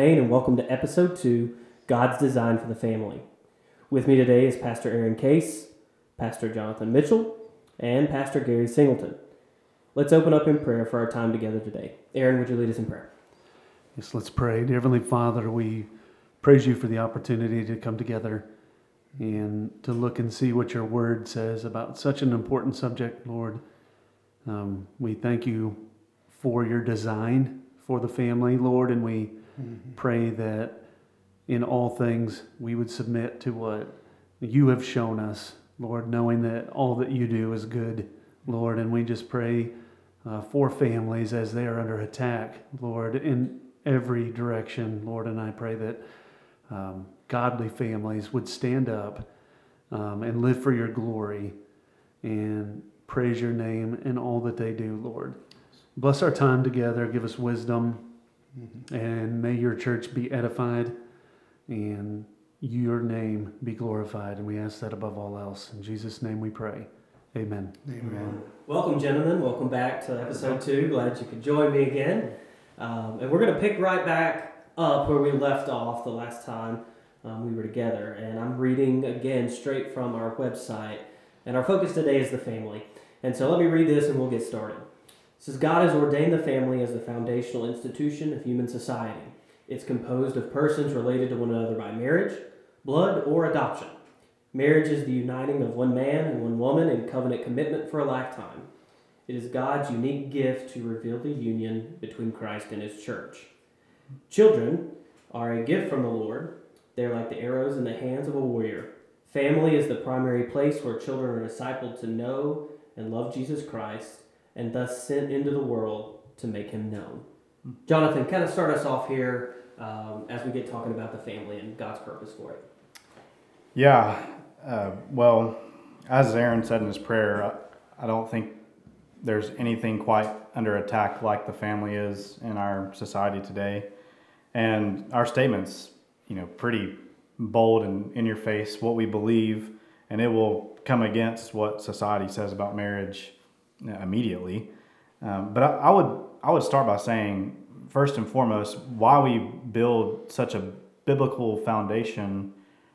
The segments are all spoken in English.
Payne, and welcome to episode two God's Design for the Family. With me today is Pastor Aaron Case, Pastor Jonathan Mitchell, and Pastor Gary Singleton. Let's open up in prayer for our time together today. Aaron, would you lead us in prayer? Yes, let's pray. Dear Heavenly Father, we praise you for the opportunity to come together and to look and see what your word says about such an important subject, Lord. Um, we thank you for your design for the family, Lord, and we pray that in all things we would submit to what you have shown us, Lord, knowing that all that you do is good, Lord, and we just pray uh, for families as they are under attack, Lord, in every direction, Lord. And I pray that um, godly families would stand up um, and live for your glory and praise your name in all that they do, Lord. Bless our time together, give us wisdom, and may your church be edified and your name be glorified. And we ask that above all else. In Jesus' name we pray. Amen. Amen. Welcome, gentlemen. Welcome back to episode two. Glad you could join me again. Um, and we're going to pick right back up where we left off the last time um, we were together. And I'm reading again straight from our website. And our focus today is the family. And so let me read this and we'll get started. Says God has ordained the family as the foundational institution of human society. It's composed of persons related to one another by marriage, blood, or adoption. Marriage is the uniting of one man and one woman in covenant commitment for a lifetime. It is God's unique gift to reveal the union between Christ and his church. Children are a gift from the Lord. They're like the arrows in the hands of a warrior. Family is the primary place where children are discipled to know and love Jesus Christ and thus sent into the world to make him known. Jonathan, kind of start us off here um, as we get talking about the family and God's purpose for it. Yeah. Uh, well, as Aaron said in his prayer, I, I don't think there's anything quite under attack like the family is in our society today. And our statements, you know, pretty bold and in your face what we believe, and it will come against what society says about marriage immediately. Um, but I, I would I would start by saying first and foremost why we build such a biblical foundation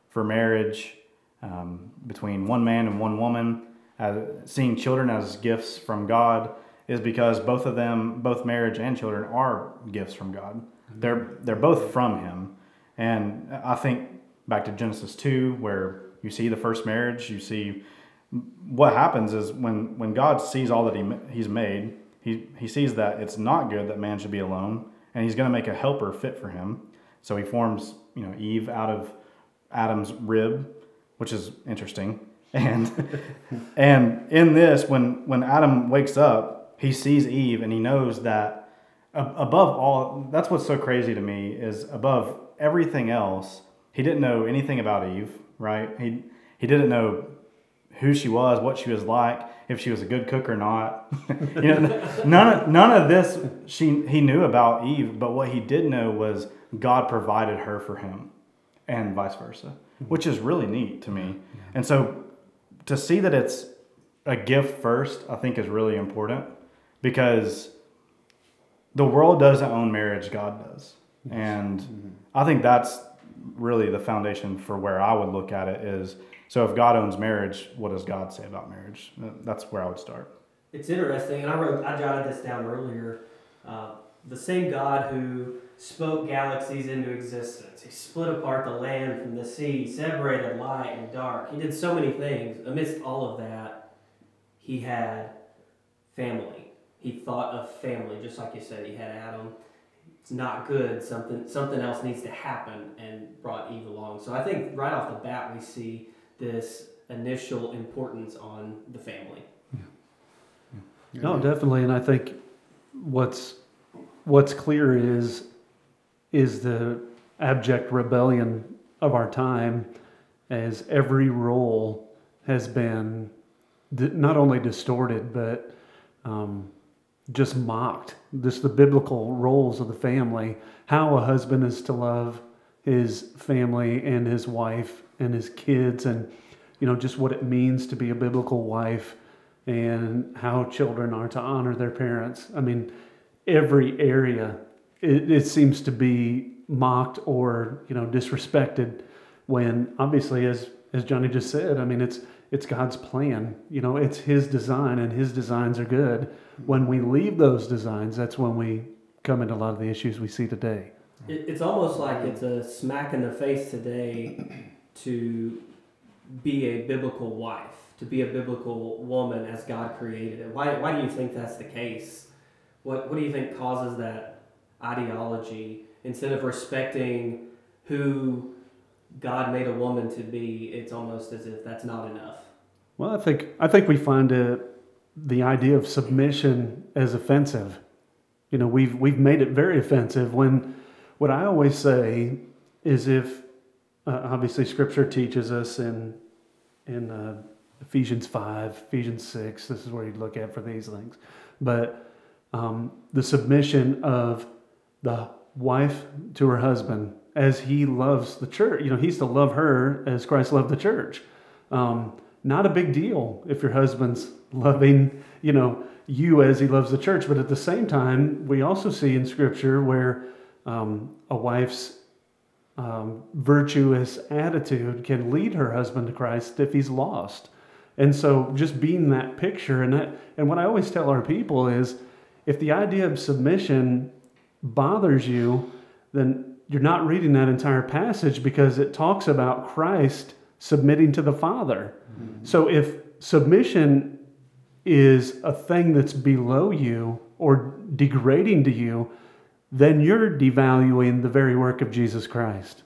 for marriage um, between one man and one woman, uh, seeing children as gifts from God, is because both of them, both marriage and children, are gifts from God. They're they're both from Him, and I think back to Genesis two, where you see the first marriage, you see what happens is when when God sees all that he He's made, he he sees that it's not good that man should be alone, and He's going to make a helper fit for him. So He forms you know Eve out of Adam's rib, which is interesting. And and in this, when when Adam wakes up, he sees Eve and he knows that above all, that's what's so crazy to me is above everything else, he didn't know anything about Eve, right? He he didn't know who she was, what she was like, if she was a good cook or not. you know, none of, none of this she he knew about Eve, but what he did know was God provided her for him, and vice versa, which is really neat to me. And so to see that it's a gift first, I think is really important because the world doesn't own marriage, God does. And mm-hmm. I think that's really the foundation for where I would look at it is so if God owns marriage, what does God say about marriage? That's where I would start. It's interesting, and I wrote, I jotted this down earlier. Uh, the same God who spoke galaxies into existence, He split apart the land from the sea, separated light and dark. He did so many things. Amidst all of that, He had family. He thought of family, just like you said. He had Adam, it's not good. Something something else needs to happen, and brought Eve along. So I think right off the bat we see this initial importance on the family. No, definitely, and I think what's what's clear is is the abject rebellion of our time, as every role has been not only distorted but um, just mocked. Just the biblical roles of the family, how a husband is to love his family and his wife and his kids, and you know just what it means to be a biblical wife and how children are to honor their parents. I mean, every area it, it seems to be mocked or you know disrespected when obviously as as Johnny just said, I mean it's it's God's plan. You know, it's his design and his designs are good. When we leave those designs, that's when we come into a lot of the issues we see today. It, it's almost like it's a smack in the face today to be a biblical wife, to be a biblical woman as God created it. Why, why do you think that's the case? What, what do you think causes that ideology? Instead of respecting who God made a woman to be, it's almost as if that's not enough. Well, I think I think we find uh, the idea of submission as offensive. You know, we've we've made it very offensive. When what I always say is, if uh, obviously Scripture teaches us in in uh, Ephesians five, Ephesians six. This is where you look at for these things, but um, the submission of the wife to her husband as he loves the church. You know, he's to love her as Christ loved the church. Um, not a big deal if your husband's loving, you know, you as he loves the church. But at the same time, we also see in Scripture where um, a wife's um, virtuous attitude can lead her husband to Christ if he's lost. And so, just being that picture, and that, and what I always tell our people is, if the idea of submission bothers you, then you're not reading that entire passage because it talks about Christ submitting to the Father. Mm-hmm. So if submission is a thing that's below you or degrading to you, then you're devaluing the very work of Jesus Christ.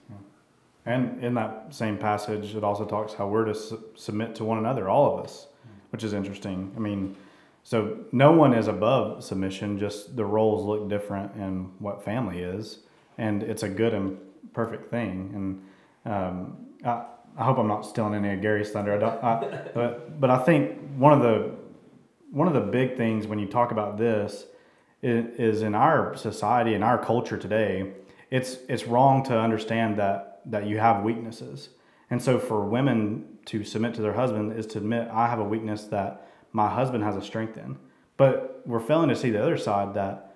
And in that same passage, it also talks how we're to su- submit to one another, all of us, which is interesting. I mean, so no one is above submission, just the roles look different in what family is. And it's a good and perfect thing. And um, I, I hope I'm not stealing any of Gary's thunder. I don't, I, but, but I think one of the one of the big things when you talk about this is, in our society, in our culture today, it's it's wrong to understand that that you have weaknesses. And so for women to submit to their husband is to admit I have a weakness that my husband has a strength in. But we're failing to see the other side that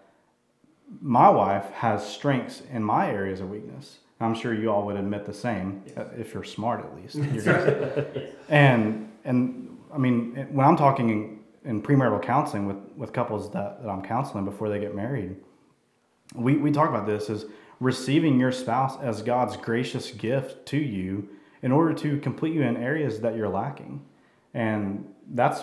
my wife has strengths in my areas of weakness. I'm sure you all would admit the same, yes. Uh, if you're smart at least. and and I mean, when I'm talking in, premarital counseling with, with couples that, that I'm counseling before they get married, we, we talk about this as receiving your spouse as God's gracious gift to you in order to complete you in areas that you're lacking. And that's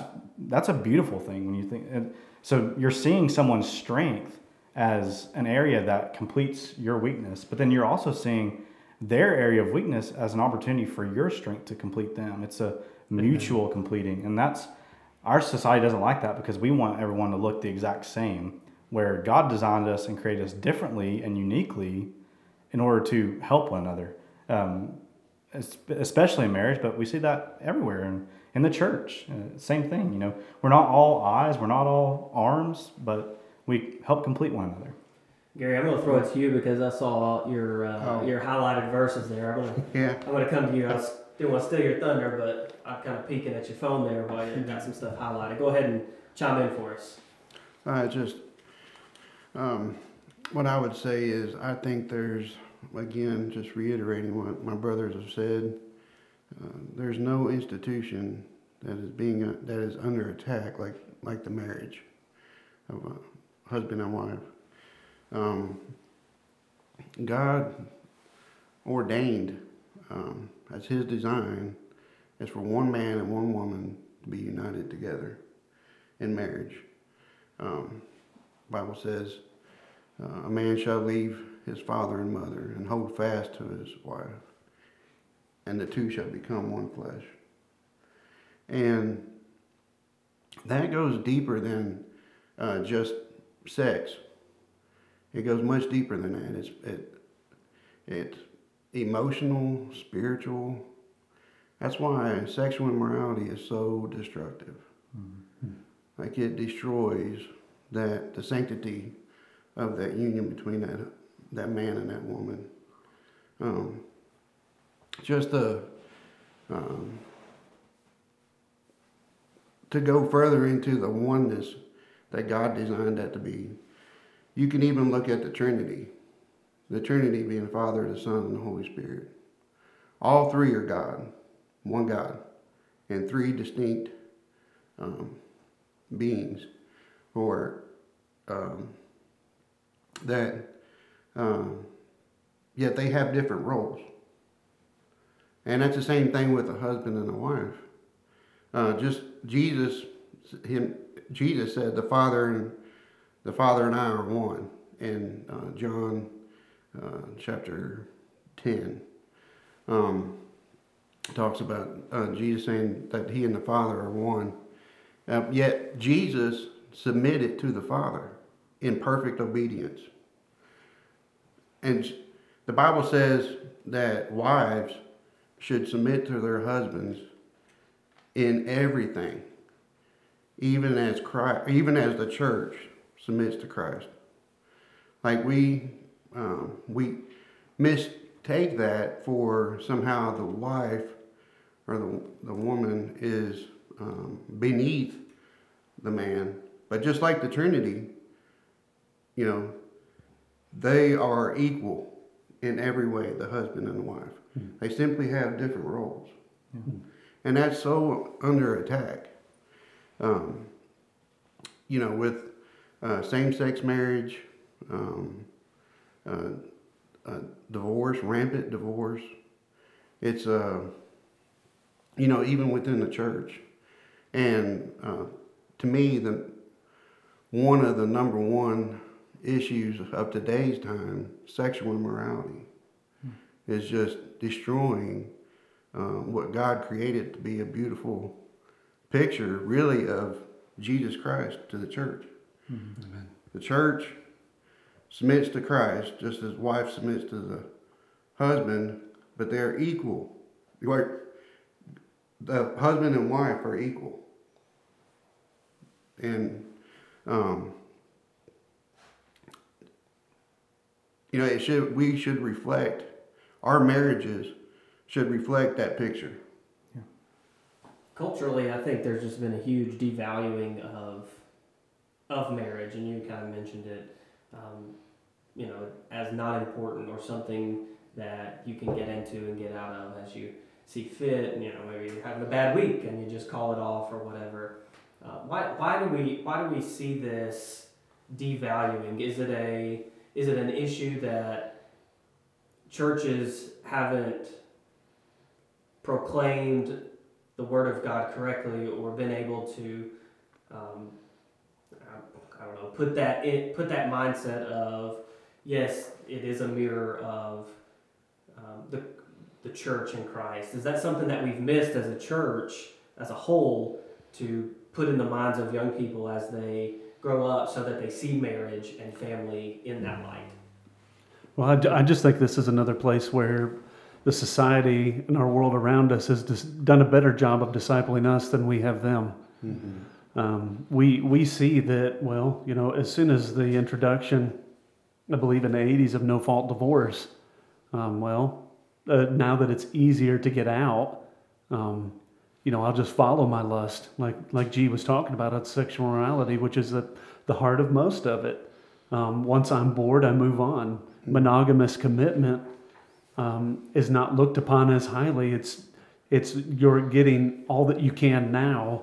that's a beautiful thing when you think. And so you're seeing someone's strength as an area that completes your weakness, but then you're also seeing their area of weakness as an opportunity for your strength to complete them. It's a mutual completing, and that's our society doesn't like that because we want everyone to look the exact same. Where God designed us and created us differently and uniquely in order to help one another, um, especially in marriage, but we see that everywhere. And in the church. Uh, same thing, you know. We're not all eyes, we're not all arms, but we help complete one another. Gary, I'm going to throw it to you because I saw your uh, oh. your highlighted verses there. I'm going to yeah. I'm going to come to you. I was, didn't want to steal your thunder, but I'm kind of peeking at your phone there while you got some stuff highlighted. Go ahead and chime in for us. I just um, what I would say is I think there's again just reiterating what my brothers have said uh, there's no institution that is being uh, that is under attack like like the marriage of a husband and wife. Um, God ordained um, as His design is for one man and one woman to be united together in marriage. Um, Bible says uh, a man shall leave his father and mother and hold fast to his wife, and the two shall become one flesh. And that goes deeper than uh, just sex. It goes much deeper than that. It's it, it's emotional, spiritual. That's why sexual immorality is so destructive. Mm-hmm. Like it destroys that the sanctity of that union between that that man and that woman. Um, just the um, to go further into the oneness that God designed that to be. You can even look at the Trinity, the Trinity being the Father, the Son, and the Holy Spirit. All three are God, one God, and three distinct um, beings, or um, that um, yet they have different roles. And that's the same thing with a husband and a wife. Uh, just Jesus, him, Jesus said, "The Father and the Father and I are one." In uh, John uh, chapter ten, um, talks about uh, Jesus saying that He and the Father are one. Uh, yet Jesus submitted to the Father in perfect obedience. And the Bible says that wives should submit to their husbands in everything, even as Christ, even as the church submits to Christ. Like we, um, we mistake that for somehow the wife or the, the woman is um, beneath the man. But just like the Trinity, you know, they are equal in every way, the husband and the wife. Mm-hmm. They simply have different roles. Mm-hmm. And that's so under attack. Um, you know, with uh, same sex marriage, um, uh, uh, divorce, rampant divorce. It's, uh, you know, even within the church. And uh, to me, the one of the number one issues of today's time, sexual immorality, hmm. is just destroying um, what God created to be a beautiful picture, really, of Jesus Christ to the church. Mm-hmm. Amen. The church submits to Christ just as wife submits to the husband, but they're equal. The husband and wife are equal. And um, you know, it should we should reflect our marriages should reflect that picture. Yeah. Culturally, I think there's just been a huge devaluing of of marriage, and you kind of mentioned it, um, you know, as not important or something that you can get into and get out of as you see fit. And you know, maybe you're having a bad week and you just call it off or whatever. Uh, why why do we why do we see this devaluing? Is it a is it an issue that churches haven't proclaimed the Word of God correctly or been able to, um, I don't know, put that in, put that mindset of yes, it is a mirror of um, the the church in Christ. Is that something that we've missed as a church as a whole to put in the minds of young people as they grow up so that they see marriage and family in that light. Well, I, I just think this is another place where the society and our world around us has done a better job of discipling us than we have them. Mm-hmm. Um, we we see that well, you know, as soon as the introduction, I believe in the '80s of no fault divorce, um, well, uh, now that it's easier to get out, um, you know, I'll just follow my lust, like like G was talking about. It's sexual morality, which is the the heart of most of it. Um, once I'm bored, I move on. Monogamous commitment um, is not looked upon as highly. It's it's you're getting all that you can now,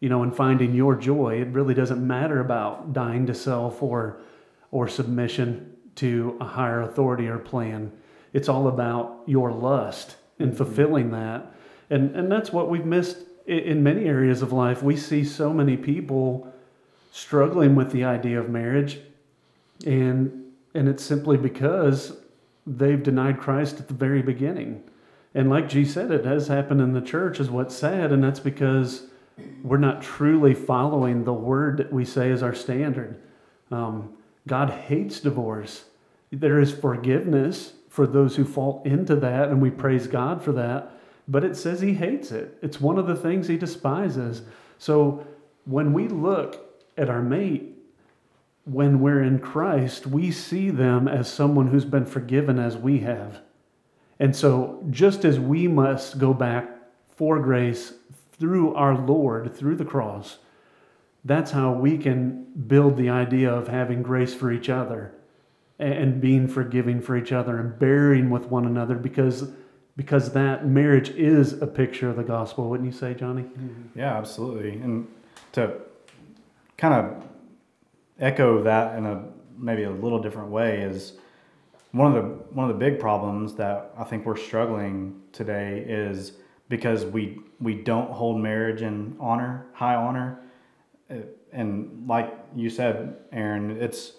you know, and finding your joy. It really doesn't matter about dying to self or or submission to a higher authority or plan. It's all about your lust and mm-hmm. fulfilling that and, and that's what we've missed in many areas of life. We see so many people struggling with the idea of marriage and And it's simply because they've denied Christ at the very beginning. And like G said, it has happened in the church, is what's sad. And that's because we're not truly following the word that we say is our standard. Um, God hates divorce. There is forgiveness for those who fall into that, and we praise God for that. But it says He hates it. It's one of the things He despises. So when we look at our mate, when we're in Christ, we see them as someone who's been forgiven as we have. And so, just as we must go back for grace through our Lord, through the cross, that's how we can build the idea of having grace for each other and being forgiving for each other and bearing with one another because because that marriage is a picture of the gospel wouldn't you say johnny? Mm-hmm. yeah absolutely. And to kind of echo that in a maybe a little different way is one of the one of the big problems that I think we're struggling today is because we we don't hold marriage in honor, high honor, and like you said, Aaron, it's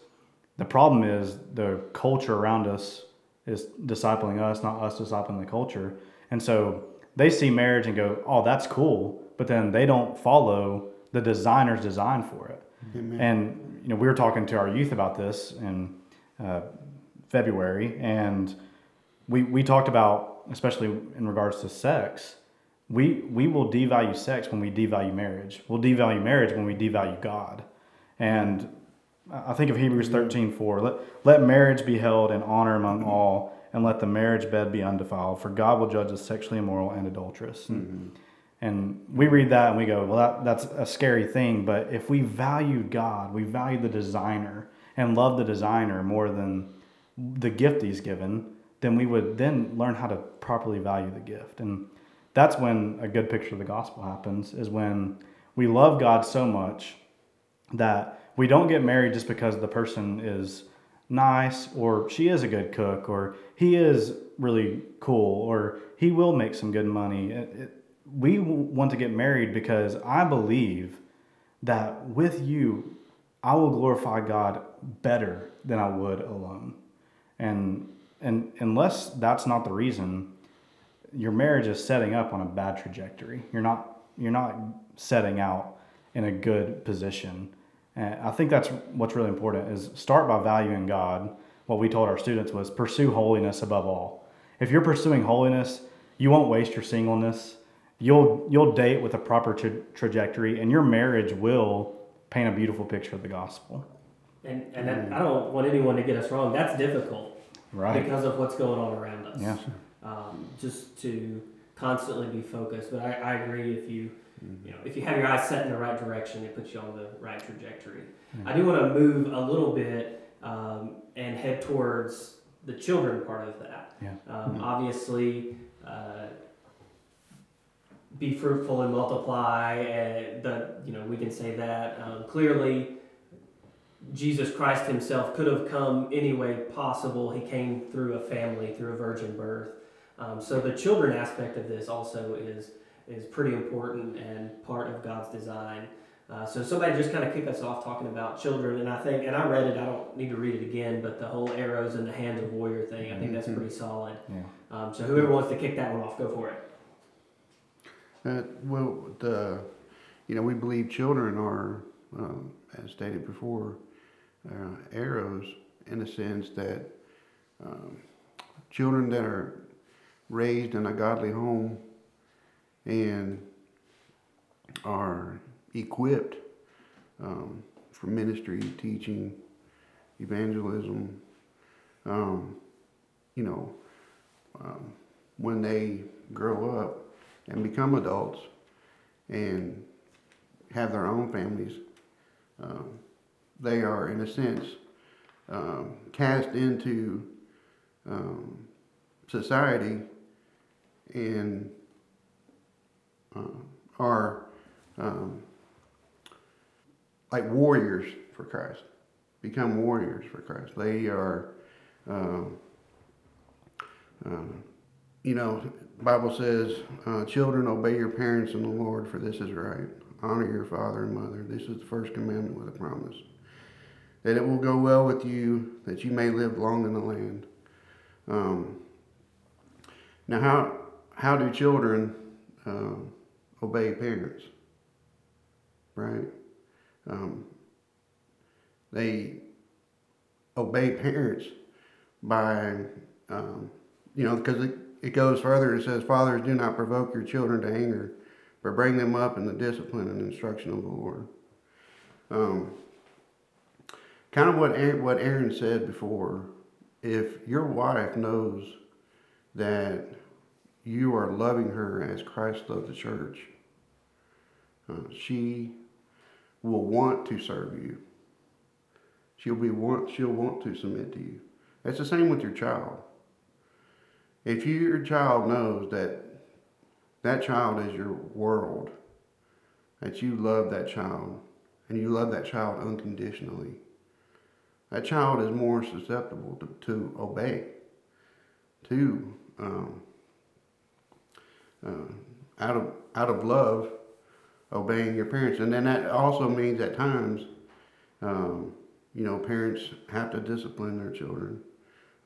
the problem is the culture around us is discipling us, not us discipling the culture, and so they see marriage and go, "Oh, that's cool," but then they don't follow the designer's design for it. Amen. And you know, we were talking to our youth about this in uh, February, and we we talked about, especially in regards to sex, we we will devalue sex when we devalue marriage. We'll devalue marriage when we devalue God. And I think of Hebrews 13, 4. Let, let marriage be held in honor among all, and let the marriage bed be undefiled, for God will judge the sexually immoral and adulterous. Mm-hmm. And we read that and we go, well, that, that's a scary thing. But if we value God, we value the designer and love the designer more than the gift he's given, then we would then learn how to properly value the gift. And that's when a good picture of the gospel happens, is when we love God so much that we don't get married just because the person is nice or she is a good cook or he is really cool or he will make some good money. It, it, we want to get married because I believe that with you, I will glorify God better than I would alone. And, and unless that's not the reason, your marriage is setting up on a bad trajectory. You're not, you're not setting out in a good position. And I think that's what's really important is start by valuing God. What we told our students was pursue holiness above all. If you're pursuing holiness, you won't waste your singleness you'll you'll date with a proper tra- trajectory, and your marriage will paint a beautiful picture of the gospel. And and that, I don't want anyone to get us wrong. That's difficult, right? Because of what's going on around us. Yeah. Um, just to constantly be focused. But I, I agree if you you know if you have your eyes set in the right direction, it puts you on the right trajectory. Mm-hmm. I do want to move a little bit um, and head towards the children part of that. Yeah. Um, mm-hmm. Obviously. Uh, be fruitful and multiply. And the you know we can say that um, clearly. Jesus Christ Himself could have come any way possible. He came through a family, through a virgin birth. Um, so the children aspect of this also is is pretty important and part of God's design. Uh, so somebody just kind of kick us off talking about children, and I think, and I read it. I don't need to read it again, but the whole arrows in the hands of warrior thing, I think that's mm-hmm. pretty solid. Yeah. Um, so whoever wants to kick that one off, go for it. Uh, well, the, you know, we believe children are, um, as stated before, uh, arrows in the sense that um, children that are raised in a godly home and are equipped um, for ministry, teaching, evangelism, um, you know, um, when they grow up, and become adults and have their own families, um, they are, in a sense, um, cast into um, society and are um, like warriors for Christ, become warriors for Christ. They are, um, uh, you know, Bible says, uh, "Children, obey your parents in the Lord, for this is right. Honor your father and mother. This is the first commandment with a promise, that it will go well with you, that you may live long in the land. Um, now, how how do children uh, obey parents? Right? Um, they obey parents by, um, you know, because it, it goes further. It says, Fathers, do not provoke your children to anger, but bring them up in the discipline and instruction of the Lord. Um, kind of what Aaron, what Aaron said before. If your wife knows that you are loving her as Christ loved the church, uh, she will want to serve you. She'll be want she'll want to submit to you. It's the same with your child. If your child knows that that child is your world, that you love that child, and you love that child unconditionally, that child is more susceptible to, to obey, to um, uh, out of out of love, obeying your parents, and then that also means at times, um, you know, parents have to discipline their children,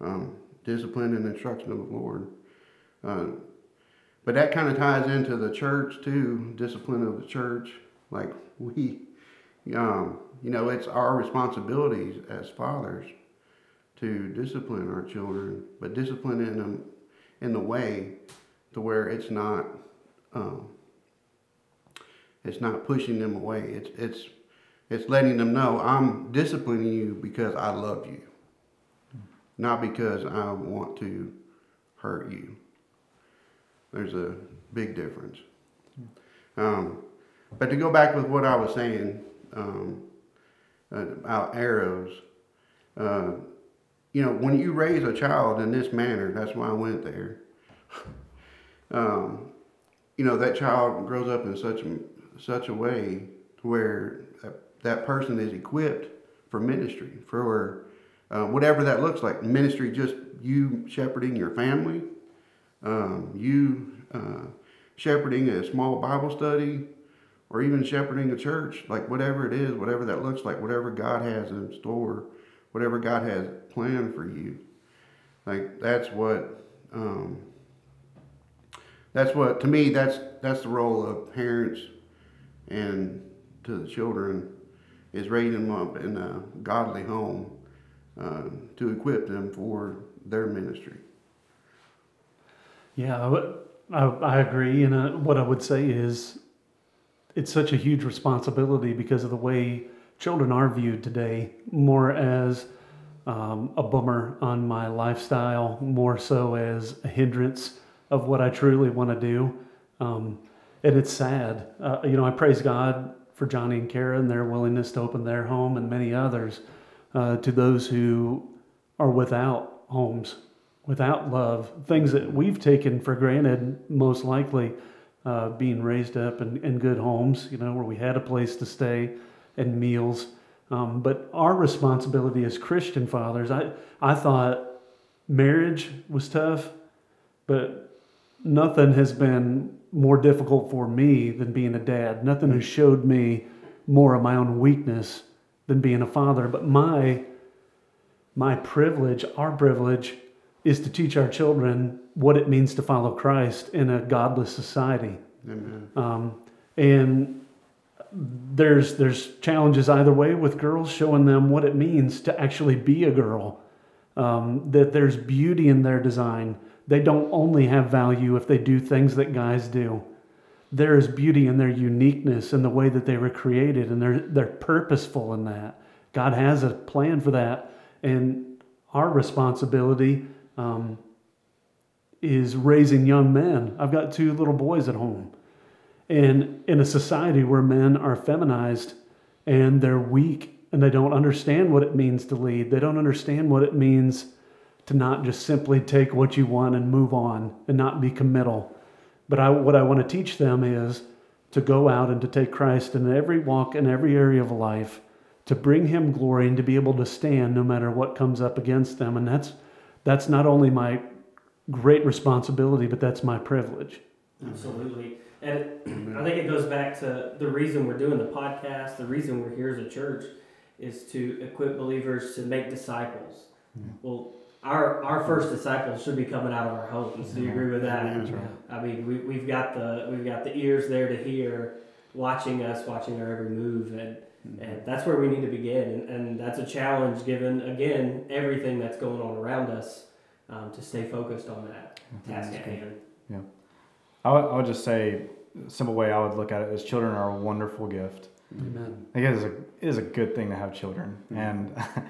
um, discipline and instruction of the Lord. Uh, but that kind of ties into the church too, discipline of the church. Like we, um, you know, it's our responsibilities as fathers to discipline our children, but discipline in them in the way to where it's not um, it's not pushing them away. It's it's it's letting them know I'm disciplining you because I love you, not because I want to hurt you. There's a big difference. Um, but to go back with what I was saying um, about arrows, uh, you know, when you raise a child in this manner, that's why I went there. Um, you know, that child grows up in such such a way where that, that person is equipped for ministry, for uh, whatever that looks like. Ministry, just you shepherding your family, um, you uh, shepherding a small Bible study, or even shepherding a church, like whatever it is, whatever that looks like, whatever God has in store, whatever God has planned for you. Like that's what um, that's what to me that's that's the role of parents and to the children is raising them up in a godly home uh, to equip them for their ministry. Yeah, I, I, I agree. And uh, what I would say is it's such a huge responsibility because of the way children are viewed today, more as um, a bummer on my lifestyle, more so as a hindrance of what I truly want to do. Um, and it's sad. Uh, you know, I praise God for Johnny and Kara and their willingness to open their home and many others uh, to those who are without homes without love, things that we've taken for granted, most likely uh, being raised up in, in good homes, you know, where we had a place to stay and meals. Um, but our responsibility as Christian fathers, I, I thought marriage was tough, but nothing has been more difficult for me than being a dad. Nothing has showed me more of my own weakness than being a father. But my my privilege, our privilege, is to teach our children what it means to follow Christ in a godless society. Amen. Um, and there's there's challenges either way with girls, showing them what it means to actually be a girl. Um, that there's beauty in their design. They don't only have value if they do things that guys do. There is beauty in their uniqueness and the way that they were created, and they're they're purposeful in that. God has a plan for that, and our responsibility um, is raising young men. I've got two little boys at home. And in a society where men are feminized and they're weak and they don't understand what it means to lead, they don't understand what it means to not just simply take what you want and move on and not be committal. But I, what I want to teach them is to go out and to take Christ in every walk and every area of life, to bring Him glory and to be able to stand no matter what comes up against them. And that's that's not only my great responsibility, but that's my privilege. Absolutely. And I think it goes back to the reason we're doing the podcast, the reason we're here as a church is to equip believers to make disciples. Yeah. Well, our our first disciples should be coming out of our homes. Do you agree with that? Amen. That's right. I mean, we, we've got the we've got the ears there to hear, watching us, watching our every move, and and that's where we need to begin. And, and that's a challenge, given again everything that's going on around us, um, to stay focused on that task at hand. Yeah, I would, I would just say, a simple way I would look at it is children are a wonderful gift. Amen. I guess it is a, it is a good thing to have children. Mhm. And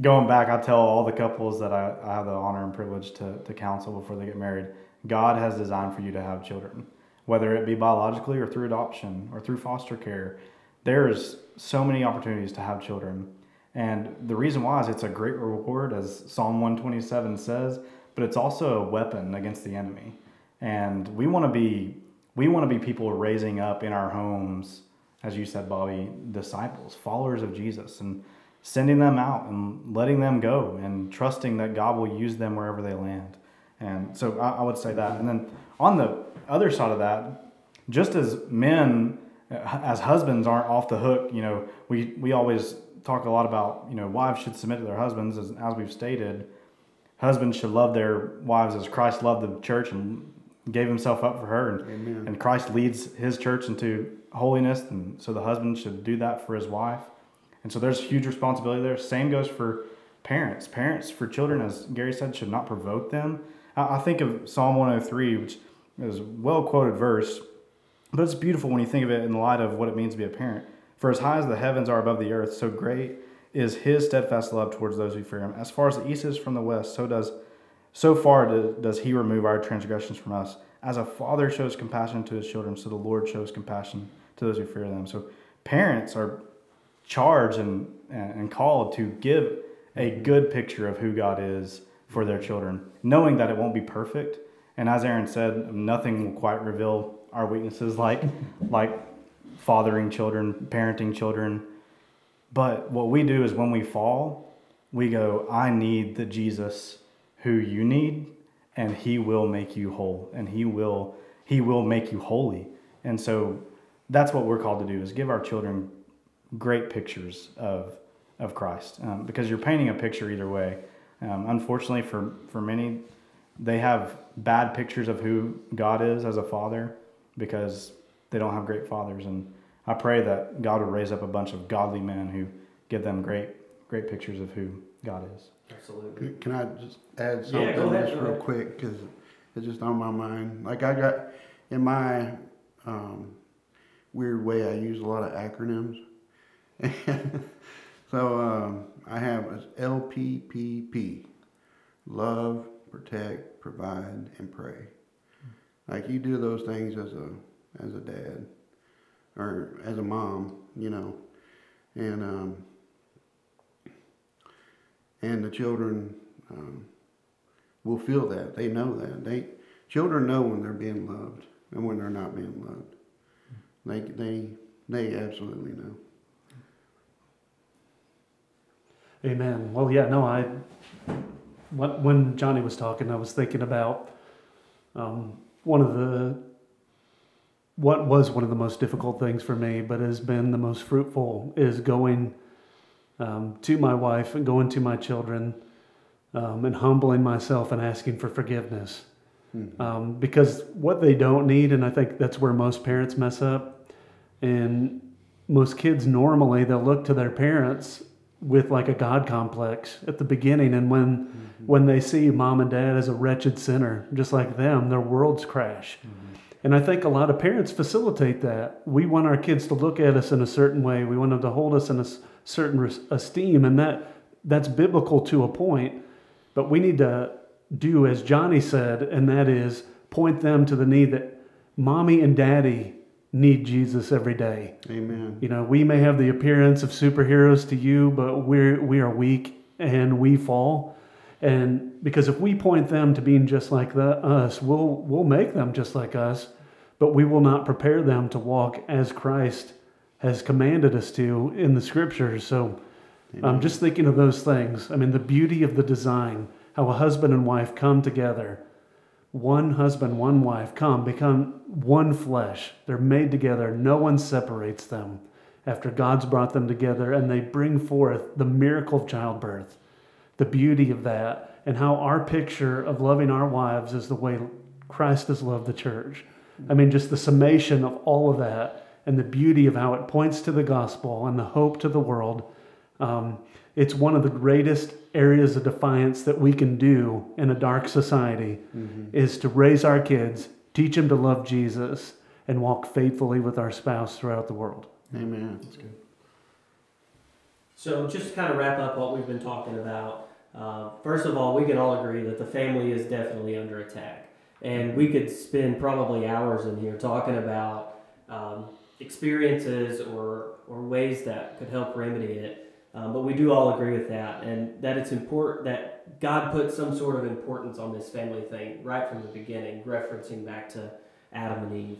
going back, I tell all the couples that I, I have the honor and privilege to, to counsel before they get married God has designed for you to have children, whether it be biologically or through adoption or through foster care. There's so many opportunities to have children. And the reason why is it's a great reward, as Psalm 127 says, but it's also a weapon against the enemy. And we want to be we want to be people raising up in our homes, as you said, Bobby, disciples, followers of Jesus, and sending them out and letting them go and trusting that God will use them wherever they land. And so I, I would say that. And then on the other side of that, just as men, uh, as husbands, aren't off the hook, you know, we, we always talk a lot about, you know, wives should submit to their husbands, as, as we've stated. Husbands should love their wives as Christ loved the church and gave himself up for her. And Amen. and Christ leads his church into holiness, and so the husband should do that for his wife. And so there's huge responsibility there. Same goes for parents. Parents for children, as Gary said, should not provoke them. I think of Psalm 103, which is a well quoted verse, but it's beautiful when you think of it in light of what it means to be a parent. For as high as the heavens are above the earth, so great is his steadfast love towards those who fear him. As far as the east is from the west, so does so far does he remove our transgressions from us. As a father shows compassion to his children, so the Lord shows compassion to those who fear them. So parents are charged and, and called to give a good picture of who God is for their children, knowing that it won't be perfect. And as Aaron said, nothing will quite reveal our weaknesses like like fathering children, parenting children. But what we do is when we fall, we go, I need the Jesus who you need, and he will make you whole, and he will he will make you holy. And so that's what we're called to do is give our children great pictures of of Christ, um, because you're painting a picture either way. Um, unfortunately, for for many, they have bad pictures of who God is as a father because they don't have great fathers. And I pray that God will raise up a bunch of godly men who give them great great pictures of who God is. Absolutely. Can I just add something go ahead, real ahead. quick because it's just on my mind. Like I got in my um, weird way, I use a lot of acronyms. so um, I have LPPP: love, protect, provide, and pray. Like you do those things as a as a dad or as a mom, you know, and um, and the children um, will feel that. They know that. They children know when they're being loved and when they're not being loved. They they they absolutely know. Amen. Well, yeah, no, I, when when Johnny was talking, I was thinking about um, one of the, what was one of the most difficult things for me, but has been the most fruitful, is going um, to my wife and going to my children um, and humbling myself and asking for forgiveness. Mhm. Um, because what they don't need, and I think that's where most parents mess up, and most kids normally they'll look to their parents with like a god complex at the beginning. And when mm-hmm. when they see mom and dad as a wretched sinner just like them their worlds crash. Mm-hmm. And i think a lot of parents facilitate that. We want our kids to look at us in a certain way. We want them to hold us in a certain res- esteem. And that that's biblical to a point. But we need to do as johnny said and that is point them to the need that mommy and daddy need jesus every day Amen. you know, we may have the appearance of superheroes to you, but we're we are weak and we fall. And because if we point them to being just like the, us, we'll we'll make them just like us, but we will not prepare them to walk as Christ has commanded us to in the scriptures. So I'm just thinking of those things. I mean, the beauty of the design, how a husband and wife come together, one husband, one wife come, become one flesh. They're made together. No one separates them. after God's brought them together and they bring forth the miracle of childbirth, the beauty of that, and how our picture of loving our wives is the way Christ has loved the church. I mean, just the summation of all of that and the beauty of how it points to the gospel and the hope to the world. Um, it's one of the greatest areas of defiance that we can do in a dark society mm-hmm. is to raise our kids, teach them to love Jesus, and walk faithfully with our spouse throughout the world. Amen. That's good. So, just to kind of wrap up what we've been talking about, uh, first of all, we can all agree that the family is definitely under attack. And we could spend probably hours in here talking about um, experiences or, or ways that could help remedy it. Um, but we do all agree with that, and that it's important that God put some sort of importance on this family thing right from the beginning, referencing back to Adam and Eve.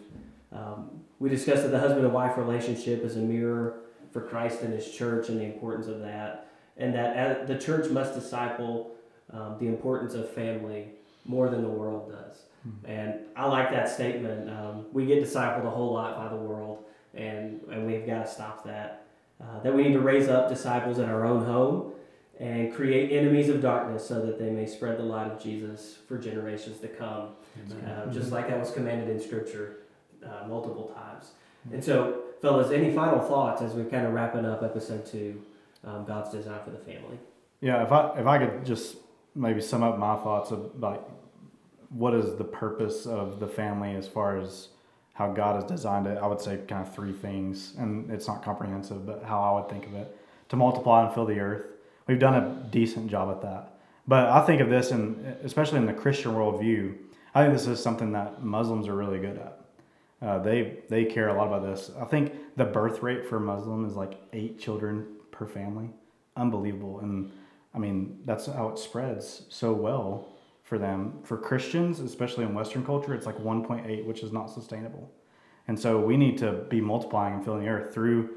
Um, we discussed that the husband and wife relationship is a mirror for Christ and His church and the importance of that, and that the church must disciple um, the importance of family more than the world does. Mm-hmm. And I like that statement. Um, we get discipled a whole lot by the world, and, and we've got to stop that. Uh, that we need to raise up disciples in our own home and create enemies of darkness so that they may spread the light of Jesus for generations to come. Uh, just like that was commanded in Scripture uh, multiple times. Mm-hmm. And so, fellas, any final thoughts as we're kind of wrapping up episode two, um, God's design for the family? Yeah, if I if I could just maybe sum up my thoughts about what is the purpose of the family as far as how God has designed it, I would say kind of three things, and it's not comprehensive, but how I would think of it to multiply and fill the earth. We've done a decent job at that. But I think of this, and especially in the Christian worldview, I think this is something that Muslims are really good at. Uh, they they care a lot about this. I think the birth rate for Muslim is like eight children per family, unbelievable. And I mean that's how it spreads so well for them. For Christians, especially in Western culture, it's like 1.8, which is not sustainable. And so we need to be multiplying and filling the earth through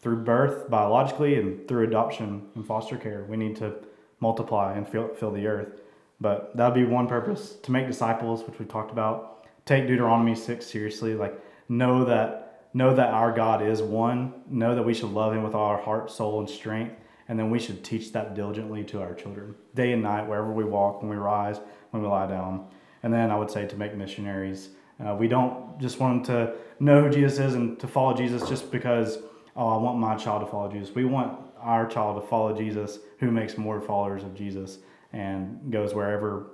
through birth biologically and through adoption and foster care. We need to multiply and fill, fill the earth. But that would be one purpose to make disciples, which we talked about. Take Deuteronomy 6 seriously. Like, know that know that our God is one. Know that we should love him with all our heart, soul, and strength and then we should teach that diligently to our children, day and night, wherever we walk, when we rise, when we lie down. And then I would say to make missionaries. Uh, we don't just want them to know who Jesus is and to follow Jesus just because, oh, I want my child to follow Jesus. We want our child to follow Jesus, who makes more followers of Jesus and goes wherever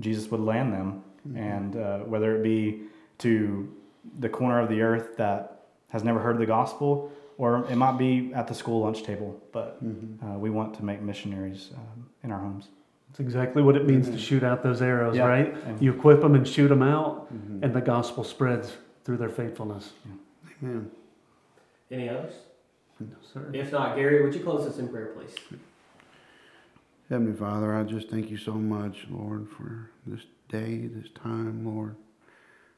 Jesus would land them. Mm-hmm. And uh, whether it be to the corner of the earth that has never heard the gospel or it might be at the school lunch table, but mm-hmm. uh, we want to make missionaries um, in our homes. That's exactly what it means mm-hmm. to shoot out those arrows, yeah. right? And you equip them and shoot them out, mm-hmm. and the gospel spreads through their faithfulness. Yeah. Amen. Any others? No, sir. If not, Gary, would you close us in prayer, please? Heavenly Father, I just thank you so much, Lord, for this day, this time, Lord.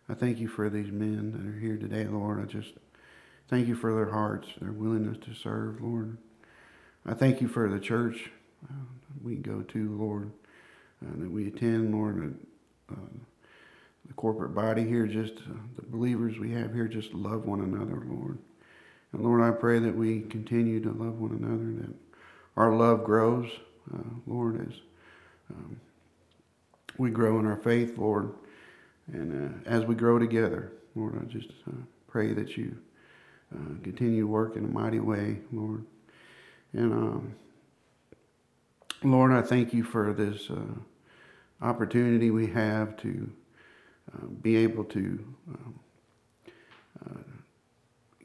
I thank you for these men that are here today, Lord. I just Thank you for their hearts, their willingness to serve, Lord. I thank you for the church uh, we go to, Lord, uh, that we attend, Lord. Uh, the corporate body here, just uh, the believers we have here, just love one another, Lord. And Lord, I pray that we continue to love one another, that our love grows, uh, Lord, as um, we grow in our faith, Lord. And uh, as we grow together, Lord, I just pray that you uh, continue to work in a mighty way, Lord. And um, Lord, I thank you for this uh, opportunity we have to uh, be able to um, uh,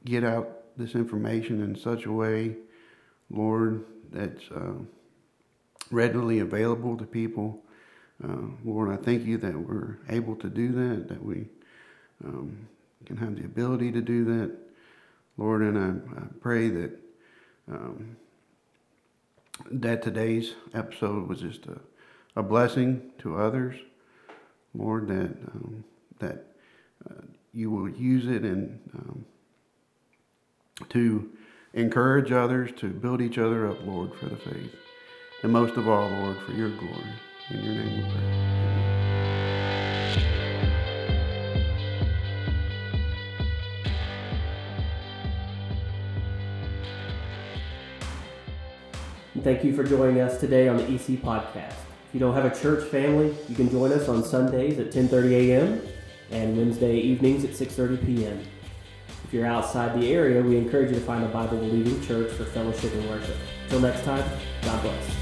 get out this information in such a way, Lord, that's uh, readily available to people. Uh, Lord, I thank you that we're able to do that, that we um, can have the ability to do that. Lord, and I, I pray that um, that today's episode was just a, a blessing to others. Lord, that um, that uh, you will use it and um, to encourage others, to build each other up, Lord, for the faith. And most of all, Lord, for your glory. In your name we pray. And thank you for joining us today on the EC Podcast. If you don't have a church family, you can join us on Sundays at 10:30 a.m. and Wednesday evenings at 6:30 p.m. If you're outside the area, we encourage you to find a Bible believing church for fellowship and worship. Till next time, God bless.